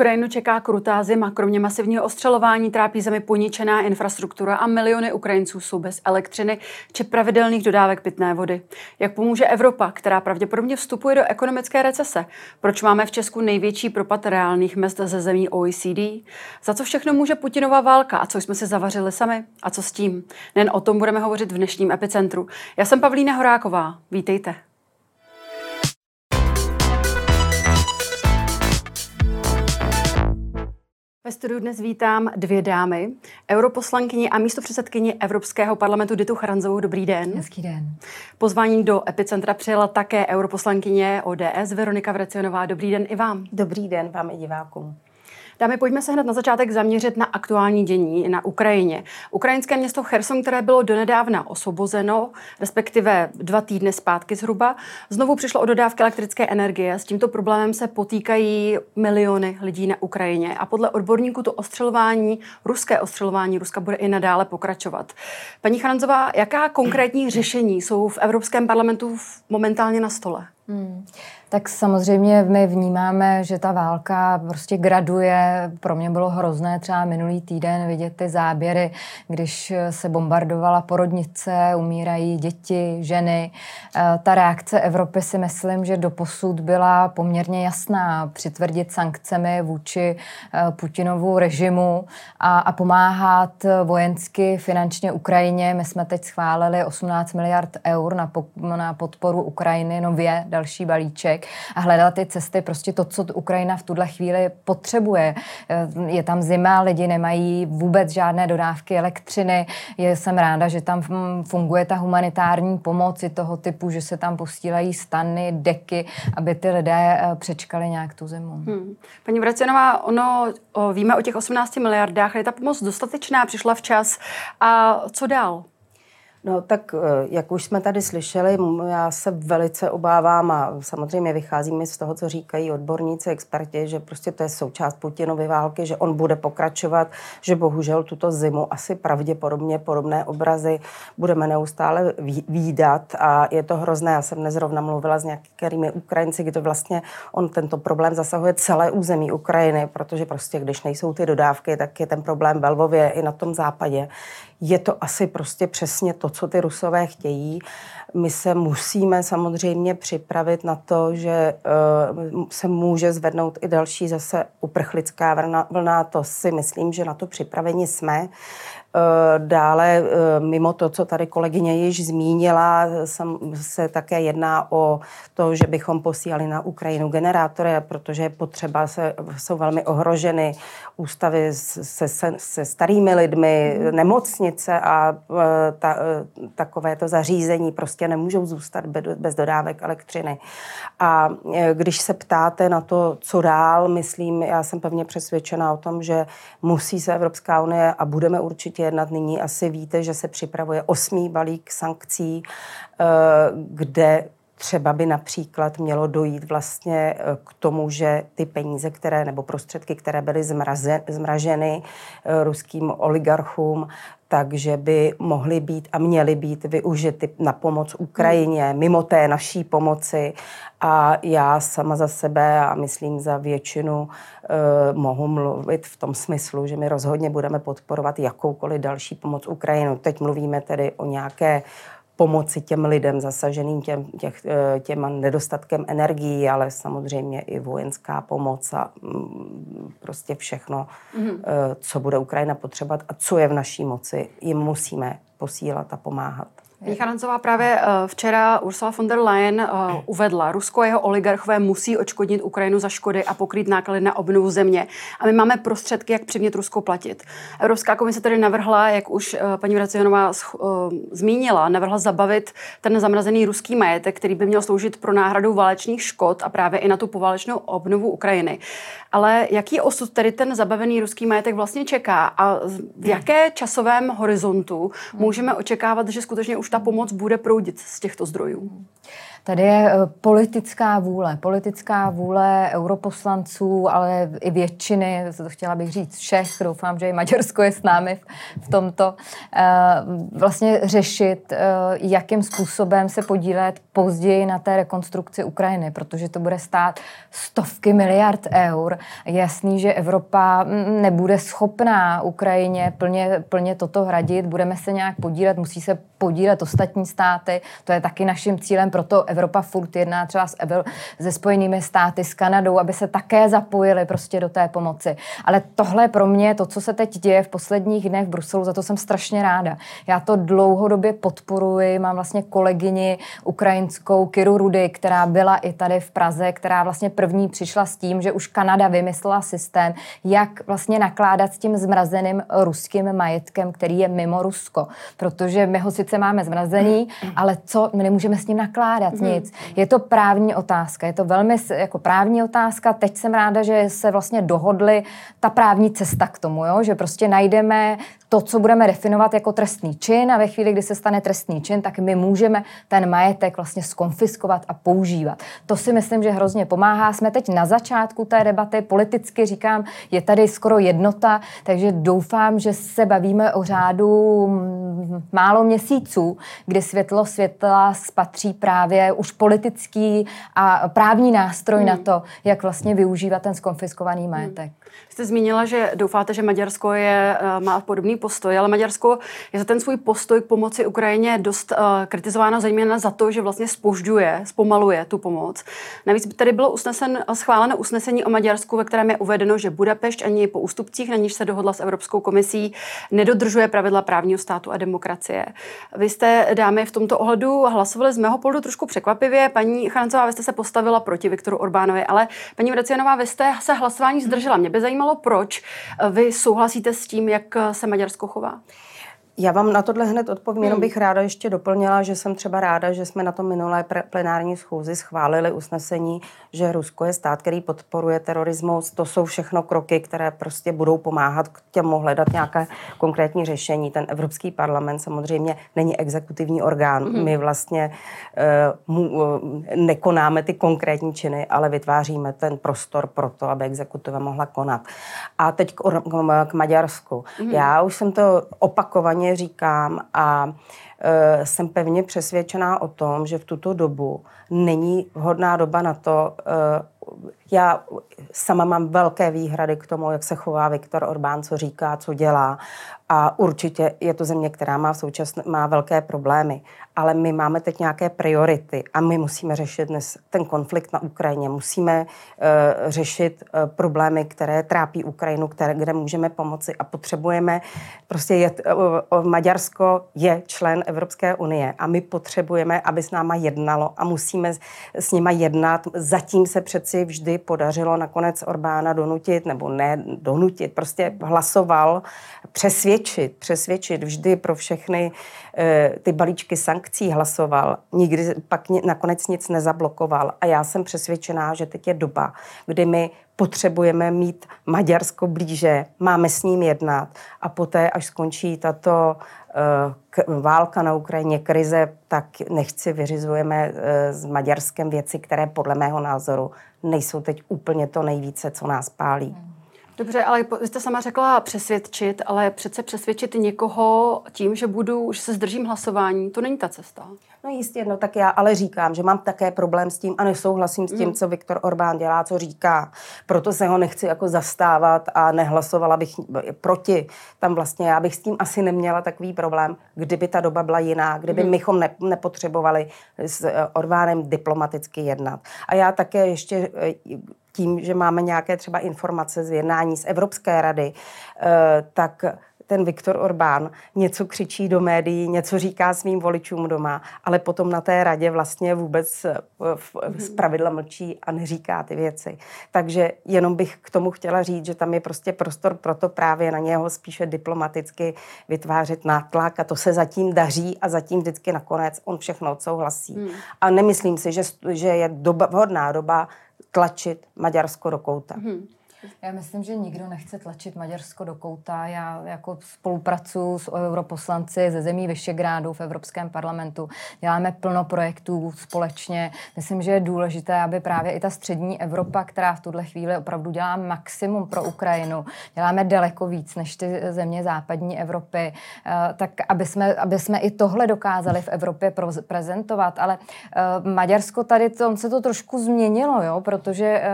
Ukrajinu čeká krutá zima. Kromě masivního ostřelování trápí zemi poničená infrastruktura a miliony Ukrajinců jsou bez elektřiny či pravidelných dodávek pitné vody. Jak pomůže Evropa, která pravděpodobně vstupuje do ekonomické recese? Proč máme v Česku největší propad reálných mest ze zemí OECD? Za co všechno může Putinova válka a co jsme si zavařili sami? A co s tím? Nen o tom budeme hovořit v dnešním epicentru. Já jsem Pavlína Horáková. Vítejte. Ve studiu dnes vítám dvě dámy, europoslankyni a místopředsedkyni Evropského parlamentu Ditu Charanzovou. Dobrý den. Hezký den. Pozvání do Epicentra přijela také europoslankyně ODS Veronika Vrecionová. Dobrý den i vám. Dobrý den vám i divákům. Dámy, pojďme se hned na začátek zaměřit na aktuální dění na Ukrajině. Ukrajinské město Cherson, které bylo donedávna osvobozeno, respektive dva týdny zpátky zhruba, znovu přišlo o dodávky elektrické energie. S tímto problémem se potýkají miliony lidí na Ukrajině a podle odborníků to ostřelování, ruské ostřelování Ruska bude i nadále pokračovat. Paní Charanzová, jaká konkrétní řešení jsou v Evropském parlamentu momentálně na stole? Hmm. Tak samozřejmě my vnímáme, že ta válka prostě graduje. Pro mě bylo hrozné třeba minulý týden vidět ty záběry, když se bombardovala porodnice, umírají děti, ženy. Eh, ta reakce Evropy si myslím, že doposud byla poměrně jasná. Přitvrdit sankcemi vůči eh, Putinovu režimu a, a pomáhat vojensky, finančně Ukrajině. My jsme teď schválili 18 miliard eur na, po, na podporu Ukrajiny, nově další balíček člověk a hledal ty cesty, prostě to, co Ukrajina v tuhle chvíli potřebuje. Eh, je tam zima, lidi nemají vůbec žádné dodávky elektřiny. Je, jsem ráda, že tam funguje ta humanitární pomoc i toho typu, že se tam posílají stany, deky, aby ty lidé eh, přečkali nějak tu zimu. Hmm. Paní Vracenová, ono o, víme o těch 18 miliardách, je ta pomoc dostatečná, přišla včas a co dál? No tak, eh, jak už jsme tady slyšeli, já se velice obávám a samozřejmě vycházíme z toho, co říkají odborníci, experti, že prostě to je součást Putinovy války, že on bude pokračovat, že bohužel tuto zimu asi pravděpodobně podobné obrazy budeme neustále výdat a je to hrozné. Já jsem dnes zrovna mluvila s některými Ukrajinci, kdy to vlastně on tento problém zasahuje celé území Ukrajiny, protože prostě když nejsou ty dodávky, tak je ten problém ve Lvově i na tom západě je to asi prostě přesně to, co ty rusové chtějí. My se musíme samozřejmě připravit na to, že uh, se může zvednout i další zase uprchlická vlna. To si myslím, že na to připraveni jsme. Eh, dále, eh, mimo to, co tady kolegyně již zmínila, se také jedná o to, že bychom posílali na Ukrajinu generátory, protože je potřeba, se, jsou velmi ohroženy ústavy se, se, se starými lidmi, mhm. nemocnice a eh, ta, takovéto zařízení prostě nemůžou zůstat bez dodávek elektřiny. A když se ptáte na to, co dál, myslím, já jsem pevně přesvědčená o tom, že musí se Evropská unie a budeme určitě jednat nyní. Asi víte, že se připravuje osmý balík sankcí, eh, kde třeba by například mělo dojít vlastně eh, k tomu, že ty peníze, které nebo prostředky, které byly zmraze, zmraženy eh, ruským oligarchům, takže by mohly být a měly být využity na pomoc Ukrajině, mimo té naší pomoci. A já sama za sebe a myslím za většinu eh, mohu mluvit v tom smyslu, že my rozhodně budeme podporovat jakoukoliv další pomoc Ukrajinu. Teď mluvíme tedy o nějaké pomoci těm lidem zasaženým těm, těch, eh, těm nedostatkem energií, ale samozřejmě i vojenská pomoc a mm, prostě všechno, mm-hmm. co bude Ukrajina potřebovat a co je v naší moci, jim musíme posílat a pomáhat. Paní Charancová, právě eh, včera Ursula von der Leyen eh, uvedla, Rusko a jeho oligarchové musí očkodnit Ukrajinu za škody a pokrýt náklady na obnovu země. A my máme prostředky, jak přimět Rusko platit. Evropská komise tedy navrhla, jak už eh, paní Vracianová zmínila, navrhla zabavit ten zamrazený ruský majetek, který by měl sloužit pro náhradu válečných škod a právě i na tu poválečnou obnovu Ukrajiny. Ale jaký osud tedy ten zabavený ruský majetek vlastně čeká a v jaké časovém horizontu můžeme očekávat, že skutečně už ta pomoc bude proudit z těchto zdrojů? Tady je eh, politická vůle, politická vůle europoslanců, ale i většiny, to chtěla bych říct všech, doufám, že i Maďarsko je s námi v tomto, eh, vlastně řešit, eh, jakým způsobem se podílet později na té rekonstrukci Ukrajiny, protože to bude stát stovky miliard eur. Jasný, že Evropa mm, nebude schopná Ukrajině plně, plně toto hradit, budeme se nějak podílet, musí se podílet ostatní státy, to je taky naším cílem, proto Evropa furt jedná třeba s, se spojenými státy, s Kanadou, aby se také zapojili prostě do té pomoci. Ale tohle pro mě to, co se teď děje v posledních dnech v Bruselu, za to jsem strašně ráda. Já to dlouhodobě podporuji, mám vlastně kolegyni ukrajinskou Kiru Rudy, která byla i tady v Praze, která vlastně první přišla s tím, že už Kanada vymyslela systém, jak vlastně nakládat s tím zmrazeným ruským majetkem, který je mimo Rusko. Protože my ho sice máme zmrazený, ale co, my nemůžeme s ním nakládat mm. nic. Je to právní otázka, je to velmi jako právní otázka. Teď jsem ráda, že se vlastně dohodli ta právní cesta k tomu, jo? že prostě najdeme to, co budeme definovat jako trestný čin a ve chvíli, kdy se stane trestný čin, tak my můžeme ten majetek vlastně skonfiskovat a používat. To si myslím, že hrozně pomáhá. Jsme teď na začátku té debaty, politicky říkám, je tady skoro jednota, takže doufám, že se bavíme o řádu mm, málo měsíců, kdy světlo světla spatří právě už politický a právní nástroj hmm. na to, jak vlastně využívat ten skonfiskovaný majetek. Jste zmínila, že doufáte, že Maďarsko je, eh, má podobný postoj, ale Maďarsko je za ten svůj postoj k pomoci Ukrajině dost uh, kritizováno zejména za to, že vlastně spožďuje, zpomaluje tu pomoc. Navíc tady bylo usnesen, schváleno usnesení o Maďarsku, ve kterém je uvedeno, že Budapešť ani po ústupcích, na níž se dohodla s Evropskou komisí, nedodržuje pravidla právního státu a demokracie. Vy jste, dámy, v tomto ohledu hlasovali z mého pohledu trošku překvapivě. Paní Chrancová, vy jste se postavila proti Viktoru Orbánovi, ale paní Vracianová, vy jste se hlasování zdržela. Mě by zajímalo, proč vy souhlasíte s tím, jak se Maďarsko chová. Já vám na tohle hned odpovím, jenom hmm. bych ráda ještě doplnila, že jsem třeba ráda, že jsme na tom minulé plenární schůzi schválili usnesení, že Rusko je stát, který podporuje terorismus. To jsou všechno kroky, které prostě budou pomáhat k těmu hledat nějaké konkrétní řešení. Ten Evropský parlament samozřejmě není exekutivní orgán. Hmm. My vlastně uh, mu, uh, nekonáme ty konkrétní činy, ale vytváříme ten prostor pro to, aby exekutiva mohla konat. A teď k, k, k Maďarsku. Hmm. Já už jsem to opakovaně říkám a e, jsem pevně přesvědčená o tom, že v tuto dobu není vhodná doba na to. E, já sama mám velké výhrady k tomu, jak se chová Viktor Orbán, co říká, co dělá. A určitě je to země, která má v současné, má velké problémy. Ale my máme teď nějaké priority a my musíme řešit dnes ten konflikt na Ukrajině. Musíme uh, řešit uh, problémy, které trápí Ukrajinu, které, kde můžeme pomoci a potřebujeme. Prostě je, uh, Maďarsko je člen Evropské unie a my potřebujeme, aby s náma jednalo a musíme s nima jednat. Zatím se přeci vždy podařilo nakonec Orbána donutit, nebo ne donutit, prostě hlasoval, přesvědčit, přesvědčit vždy pro všechny e, ty balíčky sankcí hlasoval, nikdy pak nakonec nic nezablokoval. A já jsem přesvědčená, že teď je doba, kdy my potřebujeme mít Maďarsko blíže, máme s ním jednat a poté, až skončí tato válka na Ukrajině, krize, tak nechci vyřizujeme uh, s Maďarskem věci, které podle mého názoru nejsou teď úplně to nejvíce, co nás pálí. Dobře, ale vy jste sama řekla přesvědčit, ale přece přesvědčit někoho tím, že budu, že se zdržím hlasování, to není ta cesta. No jistě, no tak já ale říkám, že mám také problém s tím a nesouhlasím s tím, mm. co Viktor Orbán dělá, co říká. Proto se ho nechci jako zastávat a nehlasovala bych proti. Tam vlastně já bych s tím asi neměla takový problém, kdyby ta doba byla jiná, kdyby mm. mychom ne, nepotřebovali s eh, Orbánem diplomaticky jednat. A já také ještě eh, tím, že máme nějaké třeba informace z jednání z Evropské rady, eh, tak ten Viktor Orbán něco křičí do médií, něco říká svým voličům doma, ale potom na té radě vlastně vůbec eh, z pravidla mlčí a neříká ty věci. Takže jenom bych k tomu chtěla říct, že tam je prostě prostor pro to právě na něho spíše diplomaticky vytvářet nátlak a to se zatím daří a zatím vždycky nakonec on všechno odsouhlasí. Hmm. A nemyslím si, že, že je doba, vhodná doba tlačit Maďarsko do kouta. Hmm. Já myslím, že nikdo nechce tlačit Maďarsko do kouta. Já jako spolupracuji s europoslanci ze zemí Vyšegrádu v Evropském parlamentu. Děláme plno projektů společně. Myslím, že je důležité, aby právě i ta střední Evropa, která v tuhle chvíli opravdu dělá maximum pro Ukrajinu, děláme daleko víc než ty země západní Evropy, eh, tak aby jsme, aby jsme i tohle dokázali v Evropě prezentovat. Ale eh, Maďarsko tady, to, on se to trošku změnilo, jo, protože eh,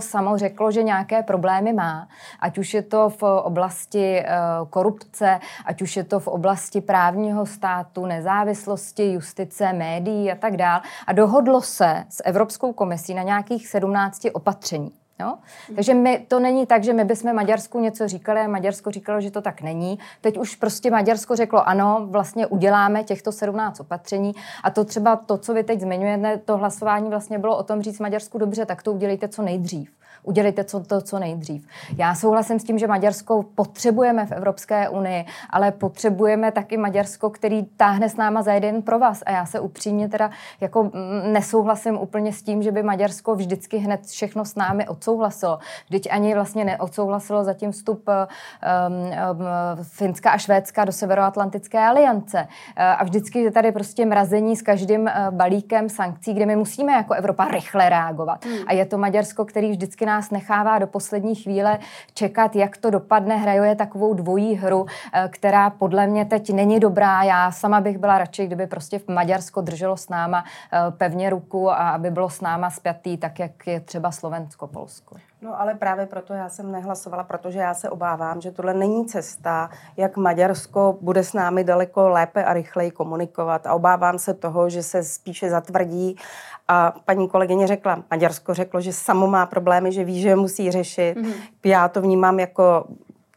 Samo řeklo, že nějaké problémy má, ať už je to v oblasti korupce, ať už je to v oblasti právního státu, nezávislosti, justice, médií a tak dál. A dohodlo se s Evropskou komisí na nějakých 17 opatření. Jo? Takže my, to není tak, že my bychom Maďarsku něco říkali a Maďarsko říkalo, že to tak není. Teď už prostě Maďarsko řeklo ano, vlastně uděláme těchto 17 opatření a to třeba to, co vy teď zmiňujete, to hlasování vlastně bylo o tom říct Maďarsku dobře, tak to udělejte co nejdřív udělejte co, to co nejdřív. Já souhlasím s tím, že Maďarsko potřebujeme v Evropské unii, ale potřebujeme taky Maďarsko, který táhne s náma za jeden pro vás. A já se upřímně teda jako mm, nesouhlasím úplně s tím, že by Maďarsko vždycky hned všechno s námi odsouhlasilo. Vždyť ani vlastně neodsouhlasilo zatím vstup um, um, Finska a Švédska do Severoatlantické aliance. Uh, a vždycky je tady prostě mrazení s každým uh, balíkem sankcí, kde my musíme jako Evropa rychle reagovat. Hmm. A je to Maďarsko, který vždycky nás nechává do poslední chvíle čekat, jak to dopadne. Hrajuje takovou dvojí hru, eh, která podle mě teď není dobrá. Já sama bych byla radši, kdyby prostě v Maďarsko drželo s náma eh, pevně ruku a aby bylo s náma spjatý, tak jak je třeba Slovensko-Polsko. No ale právě proto já jsem nehlasovala, protože já se obávám, že tohle není cesta, jak Maďarsko bude s námi daleko lépe a rychleji komunikovat. A obávám se toho, že se spíše zatvrdí. A paní kolegyně řekla, Maďarsko řeklo, že samo má problémy, že ví, že je musí řešit. Mm-hmm. Já to vnímám jako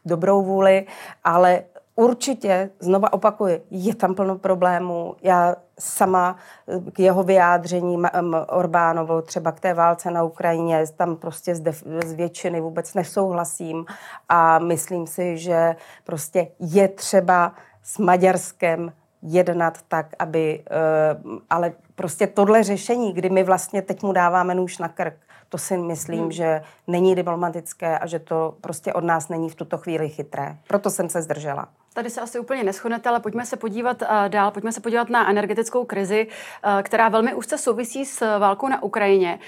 dobrou vůli, ale Určitě, znova opakuji, je tam plno problémů. Já sama eh, k jeho vyjádření Orbánovo, třeba k té válce na Ukrajině, tam prostě z, z většiny vůbec nesouhlasím a myslím si, že prostě je třeba s Maďarskem jednat tak, aby, eh, ale prostě tohle řešení, kdy my vlastně teď mu dáváme nůž na krk, to si myslím, hmm. že není diplomatické a že to prostě od nás není v tuto chvíli chytré. Proto jsem se zdržela. Tady se asi úplně neschodnete, ale pojďme se podívat uh, dál, pojďme se podívat na energetickou krizi, uh, která velmi úzce souvisí s válkou na Ukrajině.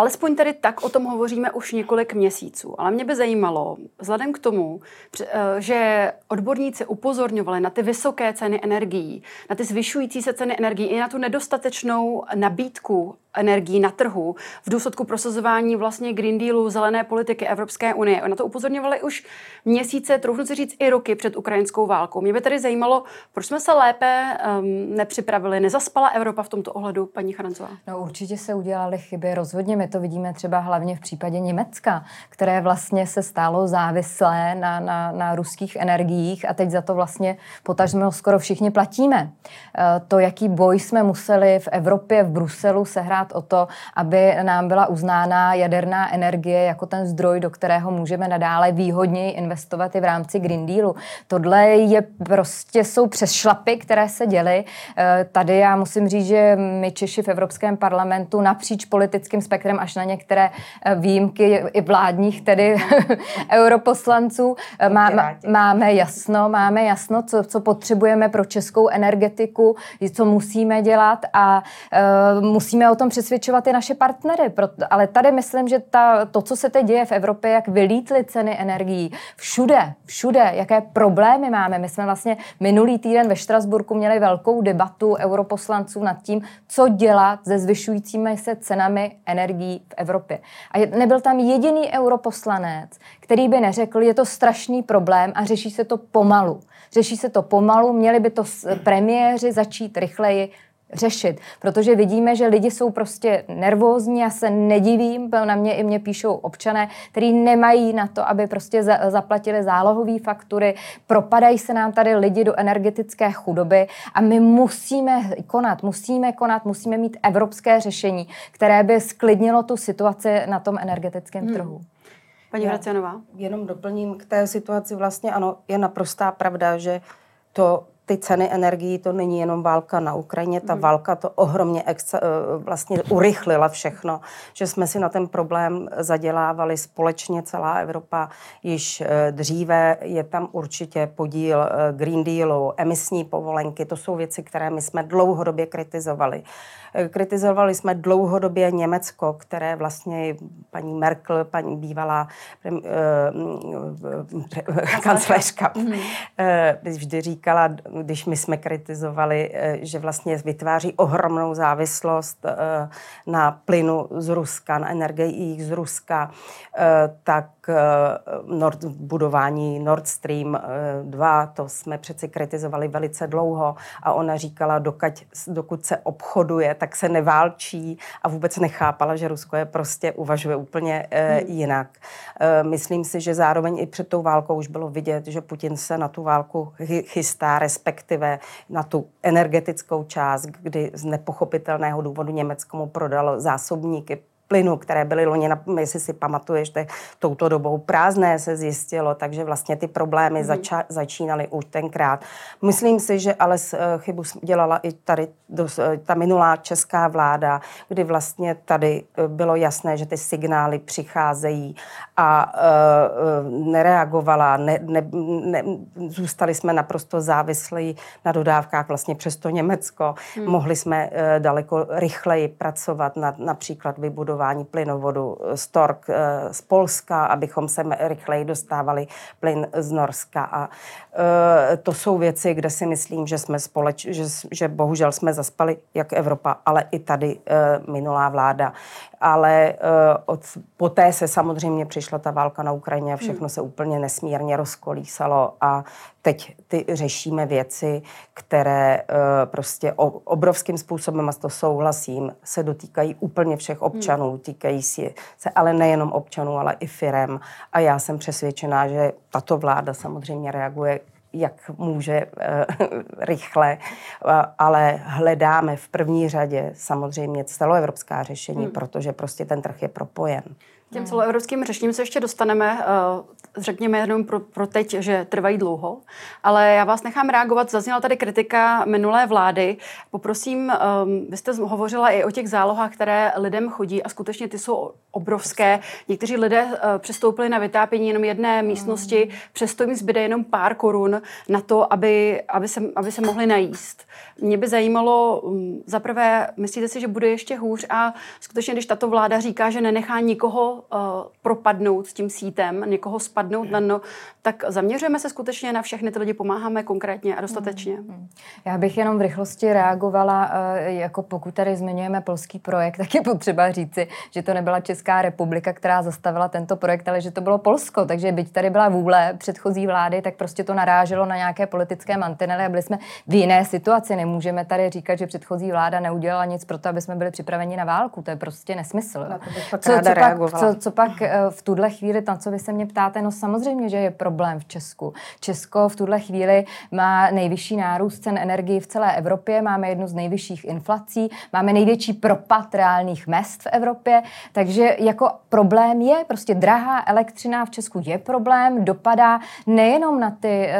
Alespoň tedy tak o tom hovoříme už několik měsíců. Ale mě by zajímalo, vzhledem k tomu, eh, že odborníci upozorňovali na ty vysoké ceny energií, na ty zvyšující se ceny energií i na tu nedostatečnou nabídku energií na trhu v důsledku prosazování vlastně Green Dealu, zelené politiky Evropské unie. Na to upozorňovali už měsíce, troufnu si říct i roky před ukrajinskou válkou. Mě by tedy zajímalo, proč jsme se lépe um, nepřipravili, nezaspala Evropa v tomto ohledu, paní Charancová? No určitě se udělaly chyby, rozhodně my to vidíme třeba hlavně v případě Německa, které vlastně se stálo závislé na, na, na ruských energiích a teď za to vlastně potažmo skoro všichni platíme. E, to, jaký boj jsme museli v Evropě, v Bruselu sehrát o to, aby nám byla uznána jaderná energie jako ten zdroj, do kterého můžeme nadále výhodněji investovat i v rámci Green Dealu. Tohle je prostě jsou přes šlapy, které se děly. E, tady já musím říct, že my Češi v Evropském parlamentu napříč politickým spektrem až na některé eh, výjimky i vládních, tedy europoslanců. Eh, má, máme jasno, máme jasno, co, co potřebujeme pro českou energetiku, co musíme dělat a uh, musíme o tom přesvědčovat i naše partnery. Ale tady myslím, že ta, to, co se teď děje v Evropě, jak vylítly ceny energií, všude, všude, jaké problémy máme. My jsme vlastně minulý týden ve Štrasburku měli velkou debatu europoslanců nad tím, co dělat se zvyšujícími se cenami energií v Evropě. A nebyl tam jediný europoslanec, který by neřekl, je to strašný problém a řeší se to pomalu. Řeší se to pomalu, měli by to premiéři začít rychleji řešit, protože vidíme, že lidi jsou prostě nervózní, já se nedivím, na mě i mě píšou občané, kteří nemají na to, aby prostě za, zaplatili zálohové faktury, propadají se nám tady lidi do energetické chudoby a my musíme konat, musíme konat, musíme mít evropské řešení, které by sklidnilo tu situaci na tom energetickém hmm. trhu. Paní Hracianová? Jenom doplním k té situaci. Vlastně ano, je naprostá pravda, že to ty ceny energií, to není jenom válka na Ukrajině, ta mm. válka to ohromně exce, vlastně urychlila všechno, že jsme si na ten problém zadělávali společně celá Evropa již dříve. Je tam určitě podíl Green Dealu, emisní povolenky, to jsou věci, které my jsme dlouhodobě kritizovali. Kritizovali jsme dlouhodobě Německo, které vlastně paní Merkel, paní bývalá uh, kancléřka, uh, vždy říkala, když my jsme kritizovali, že vlastně vytváří ohromnou závislost na plynu z Ruska, na energiích z Ruska, tak Nord, budování Nord Stream 2, to jsme přeci kritizovali velice dlouho a ona říkala, dokud, dokud se obchoduje, tak se neválčí a vůbec nechápala, že Rusko je prostě uvažuje úplně e, hmm. jinak. E, myslím si, že zároveň i před tou válkou už bylo vidět, že Putin se na tu válku chystá, respektive na tu energetickou část, kdy z nepochopitelného důvodu Německo mu prodalo zásobníky plynu, které byly loni, jestli si pamatuješ, te, touto dobou prázdné se zjistilo, takže vlastně ty problémy mm. zača, začínaly už tenkrát. Myslím si, že ale eh, chybu dělala i tady eh, ta minulá česká vláda, kdy vlastně tady eh, bylo jasné, že ty signály přicházejí a uh, nereagovala, ne, ne, ne, zůstali jsme naprosto závislí na dodávkách vlastně přes to Německo. Hmm. Mohli jsme uh, daleko rychleji pracovat na například vybudování plynovodu Stork uh, z Polska, abychom se rychleji dostávali plyn z Norska. A uh, to jsou věci, kde si myslím, že jsme společ, že, že bohužel jsme zaspali jak Evropa, ale i tady uh, minulá vláda ale uh, od, poté se samozřejmě přišla ta válka na Ukrajině a všechno hmm. se úplně nesmírně rozkolísalo a teď ty řešíme věci, které uh, prostě o, obrovským způsobem, a to souhlasím, se dotýkají úplně všech občanů, hmm. týkají si se ale nejenom občanů, ale i firem a já jsem přesvědčená, že tato vláda samozřejmě reaguje jak může eh, rychle, ale hledáme v první řadě samozřejmě celoevropská řešení, hmm. protože prostě ten trh je propojen. Těm celoevropským řešením se ještě dostaneme. Eh, řekněme jenom pro, pro teď, že trvají dlouho. Ale já vás nechám reagovat. Zazněla tady kritika minulé vlády. Poprosím, um, vy jste hovořila i o těch zálohách, které lidem chodí a skutečně ty jsou obrovské. Někteří lidé uh, přestoupili na vytápění jenom jedné místnosti, mm. přesto jim zbyde jenom pár korun na to, aby, aby, se, aby se mohli najíst. Mě by zajímalo, um, zaprvé, myslíte si, že bude ještě hůř a skutečně, když tato vláda říká, že nenechá nikoho uh, propadnout s tím sítem, někoho spadnout na dno, tak zaměřujeme se skutečně na všechny ty lidi, pomáháme konkrétně a dostatečně. Hmm, hmm. Já bych jenom v rychlosti reagovala, uh, jako pokud tady zmiňujeme polský projekt, tak je potřeba říci, že to nebyla Česká republika, která zastavila tento projekt, ale že to bylo Polsko. Takže byť tady byla vůle předchozí vlády, tak prostě to naráželo na nějaké politické mantinely a byli jsme v jiné situaci. Nemůžeme tady říkat, že předchozí vláda neudělala nic pro to, aby jsme byli připraveni na válku. To je prostě nesmysl. Co, co, pak, co, co pak eh, v tuhle chvíli, na co vy se mě ptáte, no samozřejmě, že je problém v Česku. Česko v tuhle chvíli má nejvyšší nárůst cen energii v celé Evropě, máme jednu z nejvyšších inflací, máme největší propad reálných mest v Evropě, takže jako problém je, prostě drahá elektřina v Česku je problém, dopadá nejenom na ty, eh,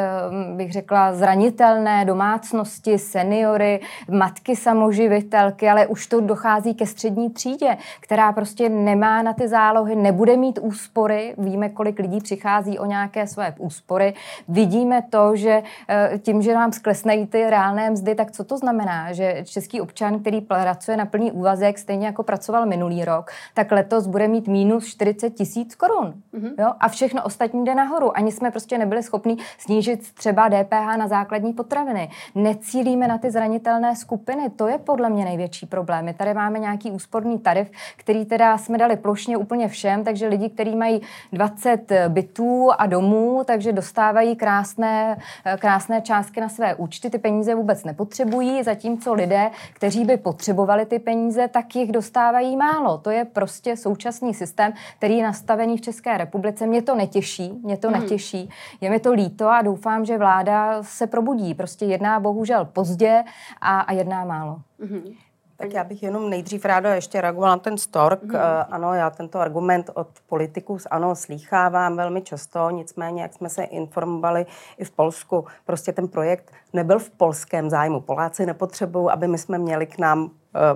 bych řekla, zranitelné domácnosti, seniory, matky samoživitelky, ale už to dochází ke střední třídě, která prostě nemá na ty zálohy zálohy, nebude mít úspory. Víme, kolik lidí přichází o nějaké své úspory. Vidíme to, že eh, tím, že nám sklesnejí ty reálné mzdy, tak co to znamená? Že český občan, který pracuje na plný úvazek, stejně jako pracoval minulý rok, tak letos bude mít minus 40 tisíc korun. Mm-hmm. Jo? A všechno ostatní jde nahoru. Ani jsme prostě nebyli schopni snížit třeba DPH na základní potraviny. Necílíme na ty zranitelné skupiny. To je podle mě největší problém. My tady máme nějaký úsporný tarif, který teda jsme dali plošně úplně všem, takže lidi, kteří mají 20 bytů a domů, takže dostávají krásné, krásné částky na své účty, ty peníze vůbec nepotřebují, zatímco lidé, kteří by potřebovali ty peníze, tak jich dostávají málo. To je prostě současný systém, který je nastavený v České republice. Mě to netěší, mě to hmm. netěší. Je mi to líto a doufám, že vláda se probudí. Prostě jedná bohužel pozdě a, a jedná málo. Hmm. Tak já bych jenom nejdřív ráda ještě reagovala na ten stork. Mm. Ano, já tento argument od politiků ano slýchávám velmi často, nicméně, jak jsme se informovali i v Polsku, prostě ten projekt nebyl v polském zájmu. Poláci nepotřebují, aby my jsme měli k nám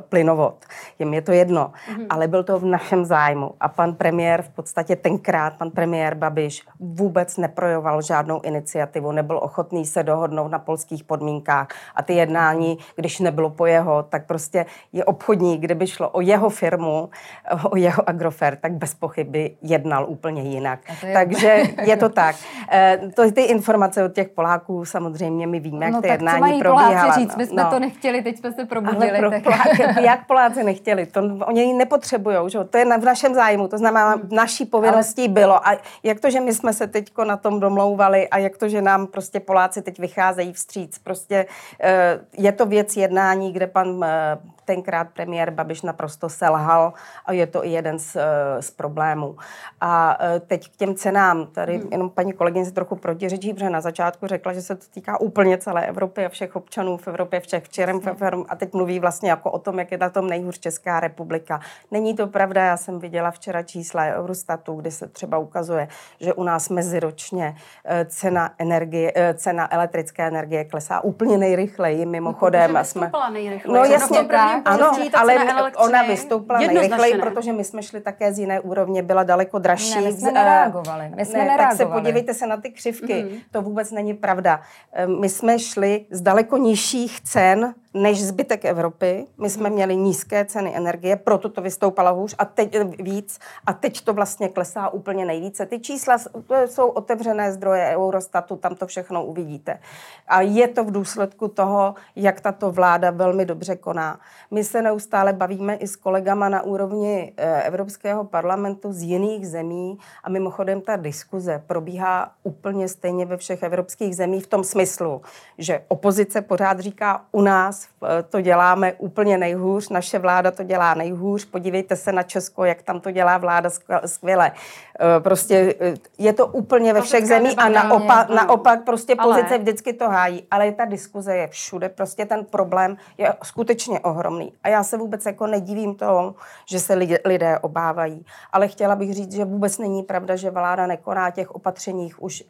plynovod. Jim je to jedno, mm-hmm. ale byl to v našem zájmu. A pan premiér v podstatě tenkrát, pan premiér Babiš, vůbec neprojoval žádnou iniciativu, nebyl ochotný se dohodnout na polských podmínkách. A ty jednání, když nebylo po jeho, tak prostě je obchodní, kdyby šlo o jeho firmu, o jeho agrofer, tak bez pochyby jednal úplně jinak. Je... Takže je to tak. Eh, to, ty informace od těch Poláků samozřejmě my víme, jak no, ty jednání probíhala. probíhala. Poláci říct, my jsme no. to nechtěli, teď jsme se probudili. Ale pro, tak jak, jak Poláci nechtěli, to oni ji nepotřebují, že? to je v našem zájmu, to znamená, v naší povinností Ale... bylo. A jak to, že my jsme se teď na tom domlouvali a jak to, že nám prostě Poláci teď vycházejí vstříc, prostě eh, je to věc jednání, kde pan eh, tenkrát premiér Babiš naprosto selhal a je to i jeden z, eh, z problémů. A teď k těm cenám. Tady hmm. jenom paní kolegyně se trochu protiřečí, protože na začátku řekla, že se to týká úplně celé Evropy a všech občanů v Evropě, všech včerem a teď mluví vlastně jako o tom, jak je na tom nejhůř Česká republika. Není to pravda, já jsem viděla včera čísla Eurostatu, kde se třeba ukazuje, že u nás meziročně eh, cena, energie, eh, cena elektrické energie klesá úplně nejrychleji, mimochodem. No, jsme... nejrychleji. No jasně, ano, ale ona vystoupila nejrychleji, protože my jsme šli také z jiné úrovně, byla daleko dražší. Ne, my jsme nereagovali. My jsme ne, nereagovali. Tak se podívejte se na ty křivky, mm-hmm. to vůbec není pravda. My jsme šli z daleko nižších cen než zbytek Evropy. My jsme měli nízké ceny energie, proto to vystoupalo hůř a teď víc a teď to vlastně klesá úplně nejvíce. Ty čísla to jsou otevřené zdroje Eurostatu, tam to všechno uvidíte. A je to v důsledku toho, jak tato vláda velmi dobře koná. My se neustále bavíme i s kolegama na úrovni eh, Evropského parlamentu z jiných zemí a mimochodem ta diskuze probíhá úplně stejně ve všech evropských zemích v tom smyslu, že opozice pořád říká u nás Eh, to děláme úplně nejhůř, naše vláda to dělá nejhůř, podívejte se na Česko, jak tam to dělá vláda skvěle. Eh, prostě eh, je to úplně ve všech zemích a naopak, naopak prostě pozice vždycky to hájí, ale ta diskuze je všude, prostě ten problém je skutečně ohromný. A já se vůbec jako nedivím toho, že se lidé, obávají. Ale chtěla bych říct, že vůbec není pravda, že vláda nekoná těch opatřeních už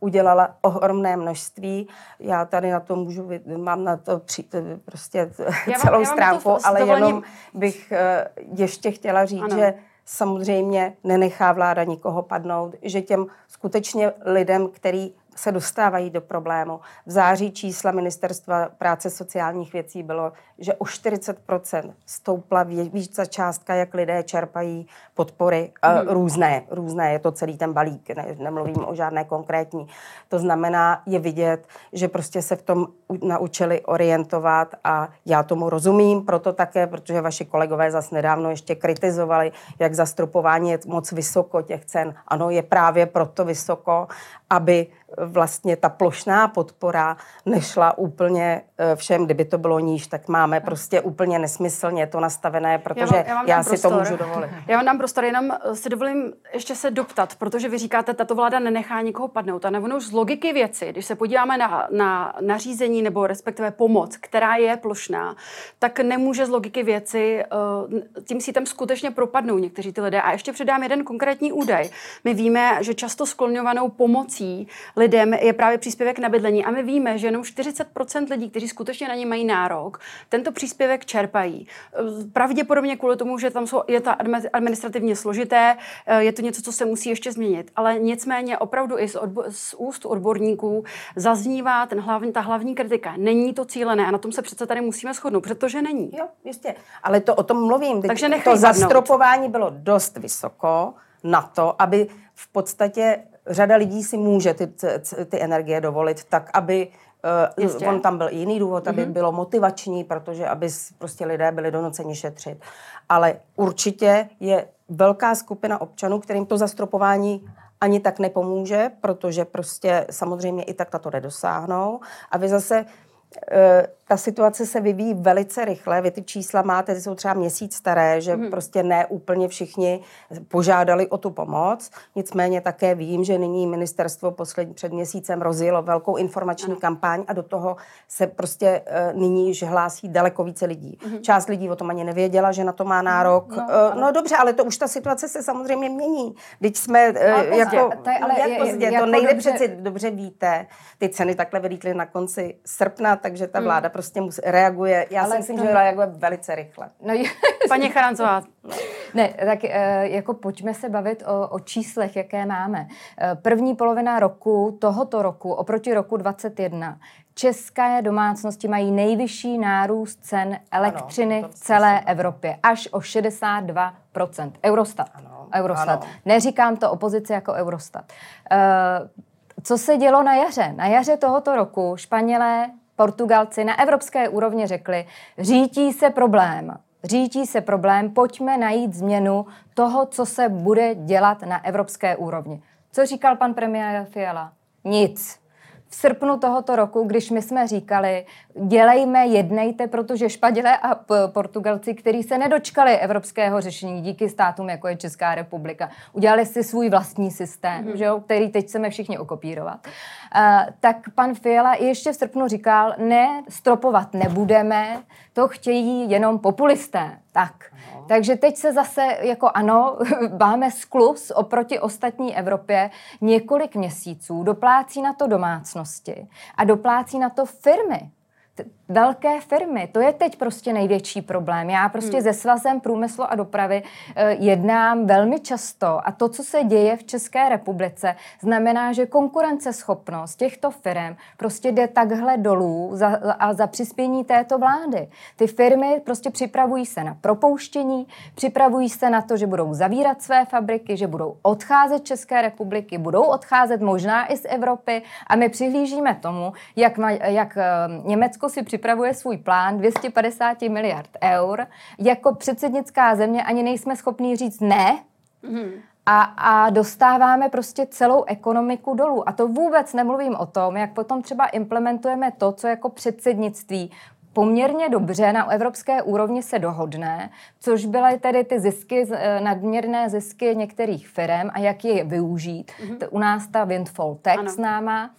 udělala ohromné množství. Já tady na to můžu, mám na to při, prostě já celou já stránku, to ale jenom bych eh, ještě chtěla říct, ano. že samozřejmě nenechá vláda nikoho padnout, že těm skutečně lidem, který se dostávají do problému. V září čísla Ministerstva práce sociálních věcí bylo, že o 40% stoupla více částka, jak lidé čerpají podpory mm. různé. Různé je to celý ten balík, ne, nemluvím o žádné konkrétní. To znamená, je vidět, že prostě se v tom naučili orientovat a já tomu rozumím, proto také, protože vaši kolegové zase nedávno ještě kritizovali, jak zastropování je moc vysoko těch cen. Ano, je právě proto vysoko, aby vlastně ta plošná podpora nešla úplně eh, všem. Kdyby to bylo níž, tak máme prostě úplně nesmyslně to nastavené, protože já, vám, já, já si prostor. to můžu dovolit. Já vám dám prostor, jenom eh, si dovolím ještě se doptat, protože vy říkáte, tato vláda nenechá nikoho padnout. A nebo už z logiky věci, když se podíváme na, na nařízení nebo respektive pomoc, která je plošná, tak nemůže z logiky věci eh, tím sítem skutečně propadnou někteří ty lidé. A ještě předám jeden konkrétní údaj. My víme, že často skloňovanou pomocí lidem je právě příspěvek na bydlení. A my víme, že jenom 40% lidí, kteří skutečně na ně mají nárok, tento příspěvek čerpají. Pravděpodobně kvůli tomu, že tam jsou, je to administrativně složité, eh, je to něco, co se musí ještě změnit. Ale nicméně opravdu i z, odbo- z úst odborníků zaznívá ten hlavní, ta hlavní kritika. Není to cílené a na tom se přece tady musíme shodnout, protože není. Jo, jistě. Ale to o tom mluvím. Takže to zastropování bylo dost vysoko na to, aby v podstatě řada lidí si může ty, ty energie dovolit tak, aby Uh, Jistě. on tam byl jiný důvod, aby mm-hmm. bylo motivační, protože aby prostě lidé byli donuceni šetřit. Ale určitě je velká skupina občanů, kterým to zastropování ani tak nepomůže, protože prostě samozřejmě i tak na to nedosáhnou. A vy zase ta situace se vyvíjí velice rychle. Vy ty čísla máte, ty jsou třeba měsíc staré, že mm. prostě ne úplně všichni požádali o tu pomoc. Nicméně také vím, že nyní ministerstvo poslední před měsícem rozjelo velkou informační ano. kampaň a do toho se prostě uh, nyní už hlásí daleko více lidí. Mm. Část lidí o tom ani nevěděla, že na to má nárok. No, uh, no dobře, ale to už ta situace se samozřejmě mění. Teď jsme uh, ale jako... To, je, ale jak je, pozdě, jako to nejde dobře... přeci, dobře víte, ty ceny takhle vylítly na konci srpna, takže ta mm. vláda mm prostě mus, reaguje. Já Ale si myslím, to... že reaguje velice rychle. No, Paní Charancová. Ne, tak eh, jako pojďme se bavit o, o číslech, jaké máme. Eh, první polovina roku, tohoto roku, oproti roku 21, české domácnosti mají nejvyšší nárůst cen elektřiny ano, v celé Evropě. Až o 62%. Eurostat. Ano, Eurostat. Ano. Neříkám to opozici jako Eurostat. Uh, co se dělo na jaře? Na jaře tohoto roku Španělé Portugalci na evropské úrovni řekli, řítí se problém, řítí se problém, pojďme najít změnu toho, co se bude dělat na evropské úrovni. Co říkal pan premiér Fiala? Nic v srpnu tohoto roku, když my jsme říkali, dělejme, jednejte, protože Špadělé a Portugalci, kteří se nedočkali evropského řešení díky státům, jako je Česká republika, udělali si svůj vlastní systém, mm-hmm. že jo, který teď chceme všichni okopírovat, uh, tak pan Fiala ještě v srpnu říkal, ne, stropovat nebudeme, to chtějí jenom populisté. Tak. No. Takže teď se zase, jako ano, máme sklus oproti ostatní Evropě několik měsíců, doplácí na to domácnosti a doplácí na to firmy velké firmy. To je teď prostě největší problém. Já prostě hmm. se svazem průmyslu a dopravy eh, jednám velmi často a to, co se děje v České republice, znamená, že konkurenceschopnost těchto firm prostě jde takhle dolů za, a za přispění této vlády. Ty firmy prostě připravují se na propouštění, připravují se na to, že budou zavírat své fabriky, že budou odcházet České republiky, budou odcházet možná i z Evropy a my přihlížíme tomu, jak, ma, jak eh, Si připravuje svůj plán 250 miliard eur. Jako předsednická země ani nejsme schopní říct ne, mm-hmm. A, a dostáváme prostě celou ekonomiku dolů. A to vůbec nemluvím o tom, jak potom třeba implementujeme to, co jako předsednictví poměrně dobře na evropské úrovni se dohodne, což byly tedy ty zisky, eh, nadměrné zisky některých firm a jak je využít. Mm-hmm. U nás ta windfall tax známá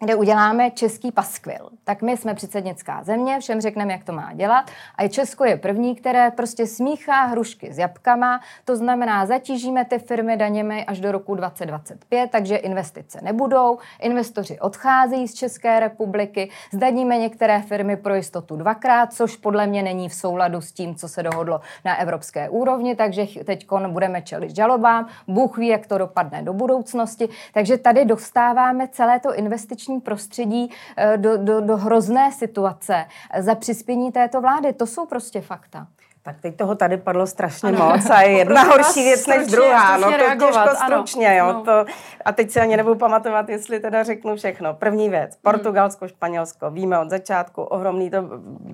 kde uděláme český paskvil. Tak my jsme předsednická země, všem řekneme, jak to má dělat. A Česko je první, které prostě smíchá hrušky s jabkama, to znamená, zatížíme ty firmy daněmi až do roku 2025, takže investice nebudou, investoři odcházejí z České republiky, zdaníme některé firmy pro jistotu dvakrát, což podle mě není v souladu s tím, co se dohodlo na evropské úrovni, takže teď budeme čelit žalobám, Bůh ví, jak to dopadne do budoucnosti, takže tady dostáváme celé to investiční investiční prostředí eh, do, do, do hrozné situace za přispění této vlády. To jsou prostě fakta. Tak teď toho tady padlo strašně ano. moc a je jedna horší věc než druhá. No to reagovat, těžko stručně, jo. No. To, a teď si ani nebudu pamatovat, jestli teda řeknu všechno. První věc, hmm. Portugalsko, Španělsko, víme od začátku, ohromný to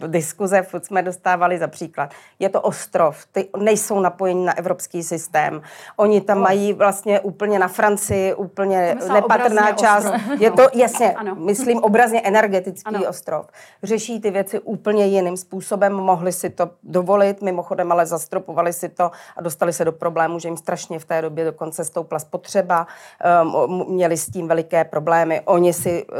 diskuze, furt jsme dostávali za příklad. Je to ostrov, ty nejsou napojeni na evropský systém. Oni tam oh. mají vlastně úplně na Francii, úplně nepatrná část. Ostrov. Je to, jasně, ano. myslím obrazně energetický ano. ostrov. Řeší ty věci úplně jiným způsobem, mohli si to dovolit, mimochodem ale zastropovali si to a dostali se do problému, že jim strašně v té době dokonce stoupla spotřeba, um, měli s tím veliké problémy. Oni si uh,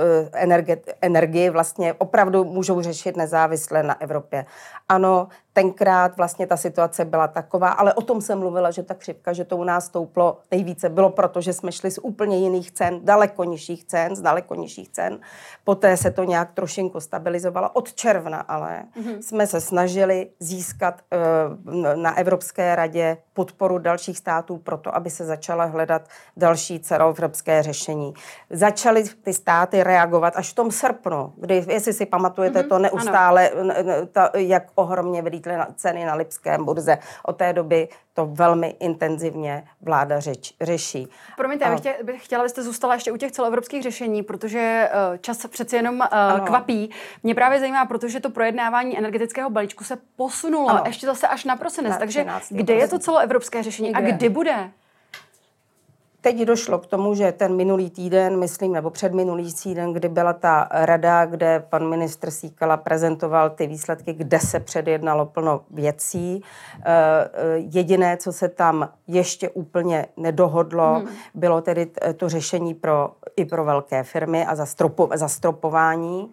energie, vlastně opravdu můžou řešit nezávisle na Evropě. Ano, tenkrát vlastně ta situace byla taková, ale o tom jsem mluvila, že ta křivka, že to u nás stouplo nejvíce, bylo proto, že jsme šli z úplně jiných cen, daleko nižších cen, z daleko nižších cen. Poté se to nějak trošinku stabilizovalo. Od června ale mm-hmm. jsme se snažili získat uh, na Evropské radě podporu dalších států pro to, aby se začala hledat další celoevropské řešení. Začaly ty státy reagovat až v tom srpnu, kdy, jestli si pamatujete, mm-hmm. to neustále, ano. ta, jak ohromně vylítly ceny na Lipském burze. Od té doby to velmi intenzivně vláda řeč, řeší. Promiňte, já bych, tě, bych chtěla, abyste zůstala ještě u těch celoevropských řešení, protože uh, čas přeci jenom uh, kvapí. Mě právě zajímá, protože to projednávání energetického balíčku se posunulo ano. ještě zase až na prosinec. Na takže kde je to celoevropské řešení Nikde. a kdy bude? Teď došlo k tomu, že ten minulý týden, myslím, nebo předminulý týden, kdy byla ta rada, kde pan ministr Síkala prezentoval ty výsledky, kde se předjednalo plno věcí. Eh, eh, jediné, co se tam ještě úplně nedohodlo, hmm. bylo tedy to řešení pro, i pro velké firmy a zastropování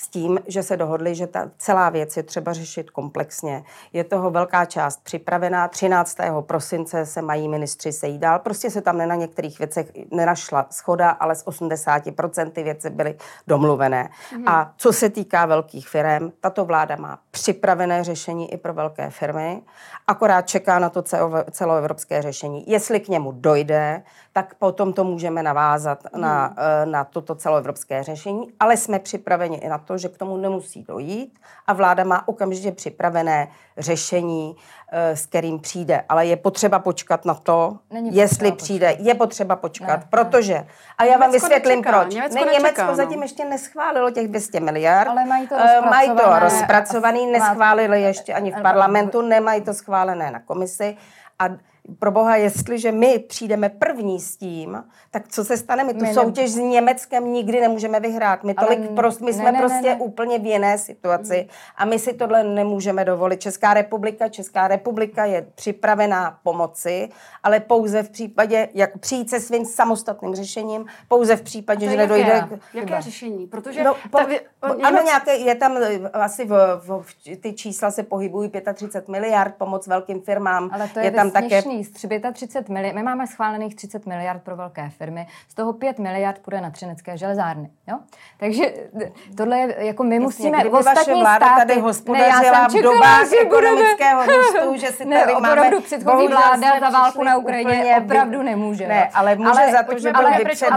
s tím, že se dohodli, že ta celá věc je třeba řešit komplexně. Je toho velká část připravená. 13. prosince se mají ministři sejít dál. Prostě se tam na některých věcech nenašla schoda, ale z 80% ty věci byly domluvené. Mm. A co se týká velkých firm, tato vláda má připravené řešení i pro velké firmy, akorát čeká na to celoevropské řešení. Jestli k němu dojde, tak potom to můžeme navázat mm. na, eh, na toto celoevropské řešení, ale jsme připraveni i na to, že k tomu nemusí dojít a vláda má okamžitě připravené řešení, eh, s kterým přijde. Ale je potřeba počkat na to, Není jestli přijde. Počkat. Je potřeba počkat, ne, protože... Ne. A já vám vysvětlím, nečeká. proč. Německo, ne, Německo no. zatím ještě neschválilo těch 200 miliard. Ale mají to rozpracované. Mají to rozpracovaný, neschválili ještě ani v parlamentu, nemají to schválené na komisi. A pro boha, jestliže my přijdeme první s tím, tak co se stane? My tu my soutěž ne... s Německem nikdy nemůžeme vyhrát. My, tolik Ale... prost, my jsme ne, ne, prostě ne, ne. úplně v jiné situaci a my si tohle nemůžeme dovolit. Česká republika, Česká republika je připravená pomoci, ale pouze v případě, jak přijít se svým samostatným řešením, pouze v případě, že nedojde... Jaké, jaké řešení? Protože no, po, ta, ano, nějaké, je tam eh, asi v, v, v, ty čísla se pohybují 35 miliard pomoc velkým firmám. Ale to je, je tam také z 30 miliard, my máme schválených 30 miliard pro velké firmy, z toho 5 miliard půjde na třinecké železárny. Jo? Takže tohle je, jako my Jasně, musíme... Kdyby vaše vláda státy, tady hospodařila ne, v dobách ekonomického růstu, že si ne, tady máme... předchozí vláda za válku na Ukrajině opravdu nemůže. Ne, ale může ale, za to, že byl vypřed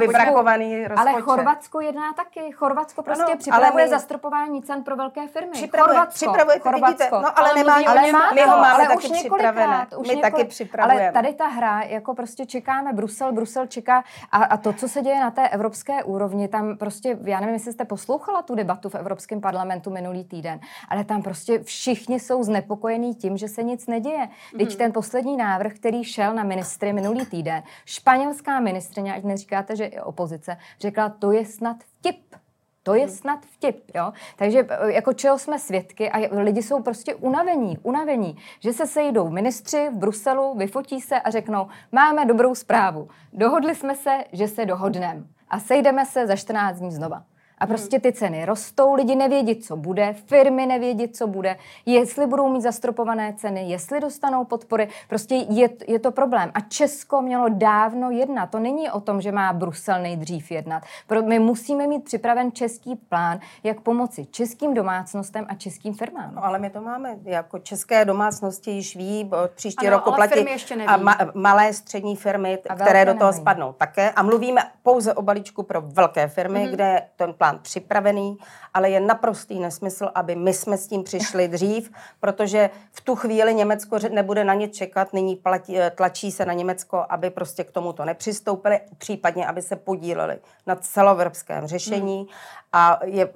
vybrakovaný rozpočet. Ale Chorvatsko jedná taky. Chorvatsko prostě připravuje zastropování cen pro velké firmy. Připravuje, připravuje, vidíte, no ale nemá, my ho máme taky připravené. My taky připravujeme. Ale tady ta hra, jako prostě čekáme Brusel, Brusel čeká a, a to, co se děje na té evropské úrovni, tam prostě, já nevím, jestli jste poslouchala tu debatu v Evropském parlamentu minulý týden, ale tam prostě všichni jsou znepokojení tím, že se nic neděje. Teď mm. ten poslední návrh, který šel na ministry minulý týden, španělská ministrině, ať neříkáte, že je opozice, řekla, to je snad vtip. To je snad vtip, jo? Takže e, jako čeho jsme svědky a lidi jsou prostě unavení, unavení, že se sejdou ministři v Bruselu, vyfotí se a řeknou, máme dobrou zprávu, dohodli jsme se, že se dohodneme a sejdeme se za 14 dní znova. A prostě ty ceny rostou, lidi nevědí, co bude, firmy nevědí, co bude, jestli budou mít zastropované ceny, jestli dostanou podpory. Prostě je, je to problém. A Česko mělo dávno jednat. To není o tom, že má Brusel nejdřív jednat. My musíme mít připraven český plán, jak pomoci českým domácnostem a českým firmám. No, ale my to máme. Jako české domácnosti již ví, příští ano, rok platí a ma, malé střední firmy, a které do toho neví. spadnou také. A mluvíme pouze o balíčku pro velké firmy, mm-hmm. kde ten plán plán připravený, ale je naprostý nesmysl, aby my jsme s tím přišli dřív, protože v tu chvíli Německo nebude na ně čekat, nyní platí, eh, tlačí se na Německo, aby prostě k tomuto nepřistoupili, případně aby se podíleli na celoevropském řešení. Hmm. A je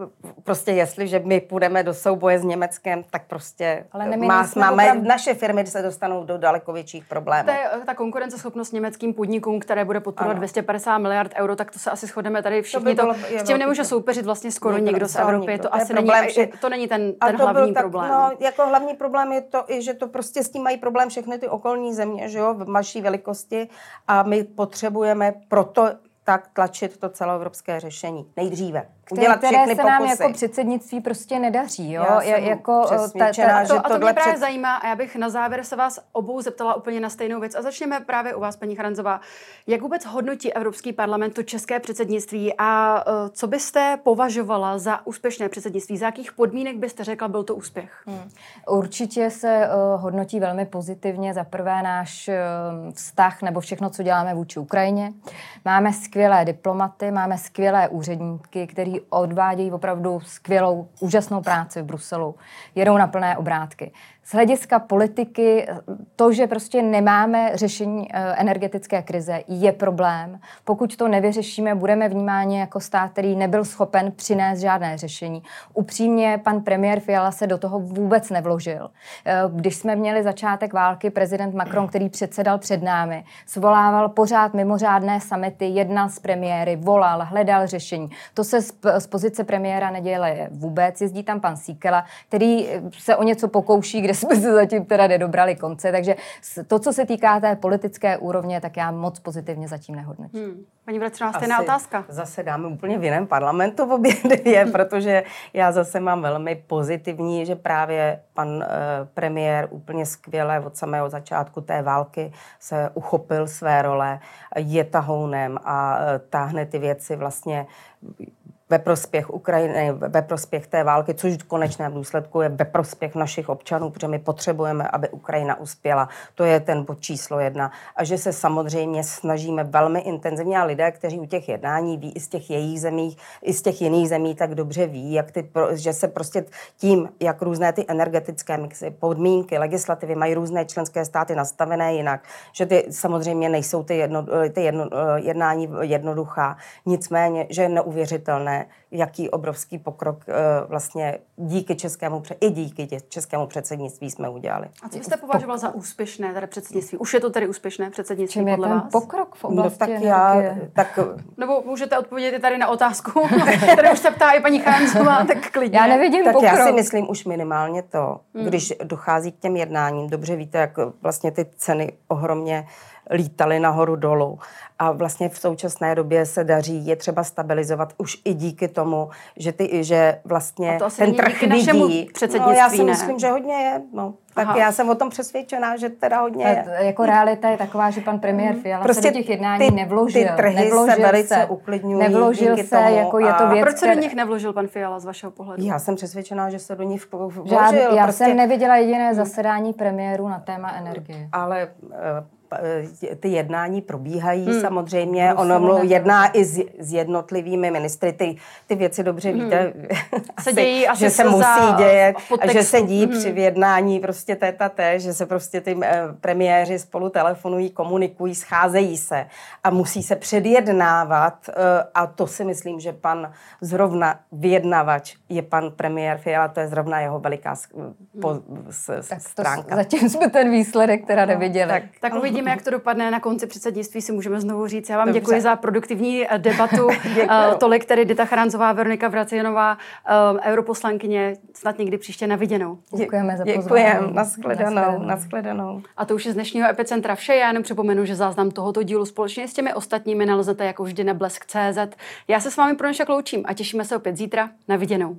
prostě, jestliže my půjdeme do souboje s Německem, tak prostě Ale má, máme, opravdu... naše firmy se dostanou do daleko větších problémů. To je eh, ta konkurenceschopnost německým podnikům, které bude podporovat ano. 250 miliard euro, tak to se asi shodeme tady všichni. To, bylo, to s tím nemůže soupeřit vlastně skoro nikdo, nikdo z Evropy. To, to asi problém, není, že, to není ten, ten to hlavní tak, problém. No, jako hlavní problém je to, i, že to prostě s tím mají problém všechny ty okolní země, že jo, v maší velikosti a my potřebujeme proto tak tlačit to celoevropské řešení nejdříve udělat které všechny se nám pokusy. jako předsednictví prostě nedaří. Jo? Já jsem jako, ta, ta, to, a to mě právě před... zajímá a já bych na závěr se vás obou zeptala úplně na stejnou věc a začněme právě u vás, paní Charanzová. Jak vůbec hodnotí Evropský parlament to české předsednictví a uh, co byste považovala za úspěšné předsednictví? Za jakých podmínek byste řekla, byl to úspěch? Hmm. Určitě se uh, hodnotí velmi pozitivně. Za prvé náš uh, vztah nebo všechno, co děláme vůči Ukrajině. Máme skvělé diplomaty, máme skvělé úředníky, který odvádějí opravdu skvělou, úžasnou práci v Bruselu. Jedou na plné obrátky. Z hlediska politiky to, že prostě nemáme řešení eh, energetické krize, je problém. Pokud to nevyřešíme, budeme vnímáni jako stát, který nebyl schopen přinést žádné řešení. Upřímně, pan premiér Fiala se do toho vůbec nevložil. Eh, když jsme měli začátek války, prezident Macron, který předsedal před námi, svolával pořád mimořádné samity, jednal s premiéry, volal, hledal řešení. To se z pozice premiéra neděje vůbec. Jezdí tam pan Síkela, který se o něco pokouší, kde jsme se zatím teda nedobrali konce. Takže to, co se týká té politické úrovně, tak já moc pozitivně zatím nehodnotím. Hmm. Paní Vlecrová, stejná otázka. Zase dáme úplně v jiném parlamentu v obě dvě, protože já zase mám velmi pozitivní, že právě pan uh, premiér úplně skvěle od samého začátku té války se uchopil své role, je tahounem a uh, táhne ty věci vlastně ve prospěch Ukrajiny, ve prospěch té války, což v konečném důsledku je ve prospěch našich občanů, protože my potřebujeme, aby Ukrajina uspěla. To je ten bod číslo jedna. A že se samozřejmě snažíme velmi intenzivně a lidé, kteří u těch jednání ví i z těch jejich zemí, i z těch jiných zemí, tak dobře ví, jak ty, že se prostě tím, jak různé ty energetické mixy, podmínky, legislativy mají různé členské státy nastavené jinak, že ty samozřejmě nejsou ty, jedno, ty jedno, jednání jednoduchá. Nicméně, že je neuvěřitelné, jaký obrovský pokrok eh, vlastně díky českému, i díky českému předsednictví jsme udělali. A co jste považoval za úspěšné tady předsednictví? Už je to tedy úspěšné předsednictví Čím podle je ten vás? pokrok v oblasti no, tak já, tak... Nebo můžete odpovědět tady na otázku, které už se ptá i paní Charanzová, tak klidně. Já nevidím tak pokrok. já si myslím už minimálně to, hmm. když dochází k těm jednáním, dobře víte, jak vlastně ty ceny ohromně lítaly nahoru dolů. A vlastně v současné době se daří je třeba stabilizovat už i díky tomu, že, ty, že vlastně ten trh vidí. No, já si ne? myslím, že hodně je. No. Tak Aha. já jsem o tom přesvědčená, že teda hodně je. Jako realita je taková, že pan premiér mhm. Fiala prostě se do těch jednání ty, nevložil. Ty trhy nevložil se velice uklidňují Nevložil se, tomu jako je to věc, a proč se do nich nevložil pan Fiala z vašeho pohledu? Já jsem přesvědčená, že se do nich vložil. Žád, já prostě... jsem neviděla jediné zasedání premiéru na téma energie. Ale uh, Eh, ty jednání probíhají hmm. samozřejmě. Ono mluv, jedná i s, s jednotlivými ministry. Ty, ty věci dobře hmm. víte, se dějí asi že se musí dějet, a že se dí hmm. při jednání prostě téta té, že se prostě ty eh, premiéři spolu telefonují, komunikují, scházejí se a musí se předjednávat eh, a to si myslím, že pan zrovna vyjednavač je pan premiér Fiala, to je zrovna jeho veliká po, s, tak stránka. To, zatím jsme ten výsledek teda no, neviděli. Tak, tak uvidíme uvidíme, jak to dopadne na konci předsednictví, si můžeme znovu říct. Já vám Dobře. děkuji za produktivní eh, debatu. uh, tolik tedy Dita Charanzová, Veronika Vracianová, uh, europoslankyně, snad někdy příště na viděnou. Děkujeme za pozvání. Děkujeme, nashledanou, nashledanou. A to už je z dnešního Epicentra vše. Já jenom připomenu, že záznam tohoto dílu společně s těmi ostatními nalezete jako vždy na blesk.cz. Já se s vámi pro dnešek loučím a těšíme se opět zítra. Na viděnou.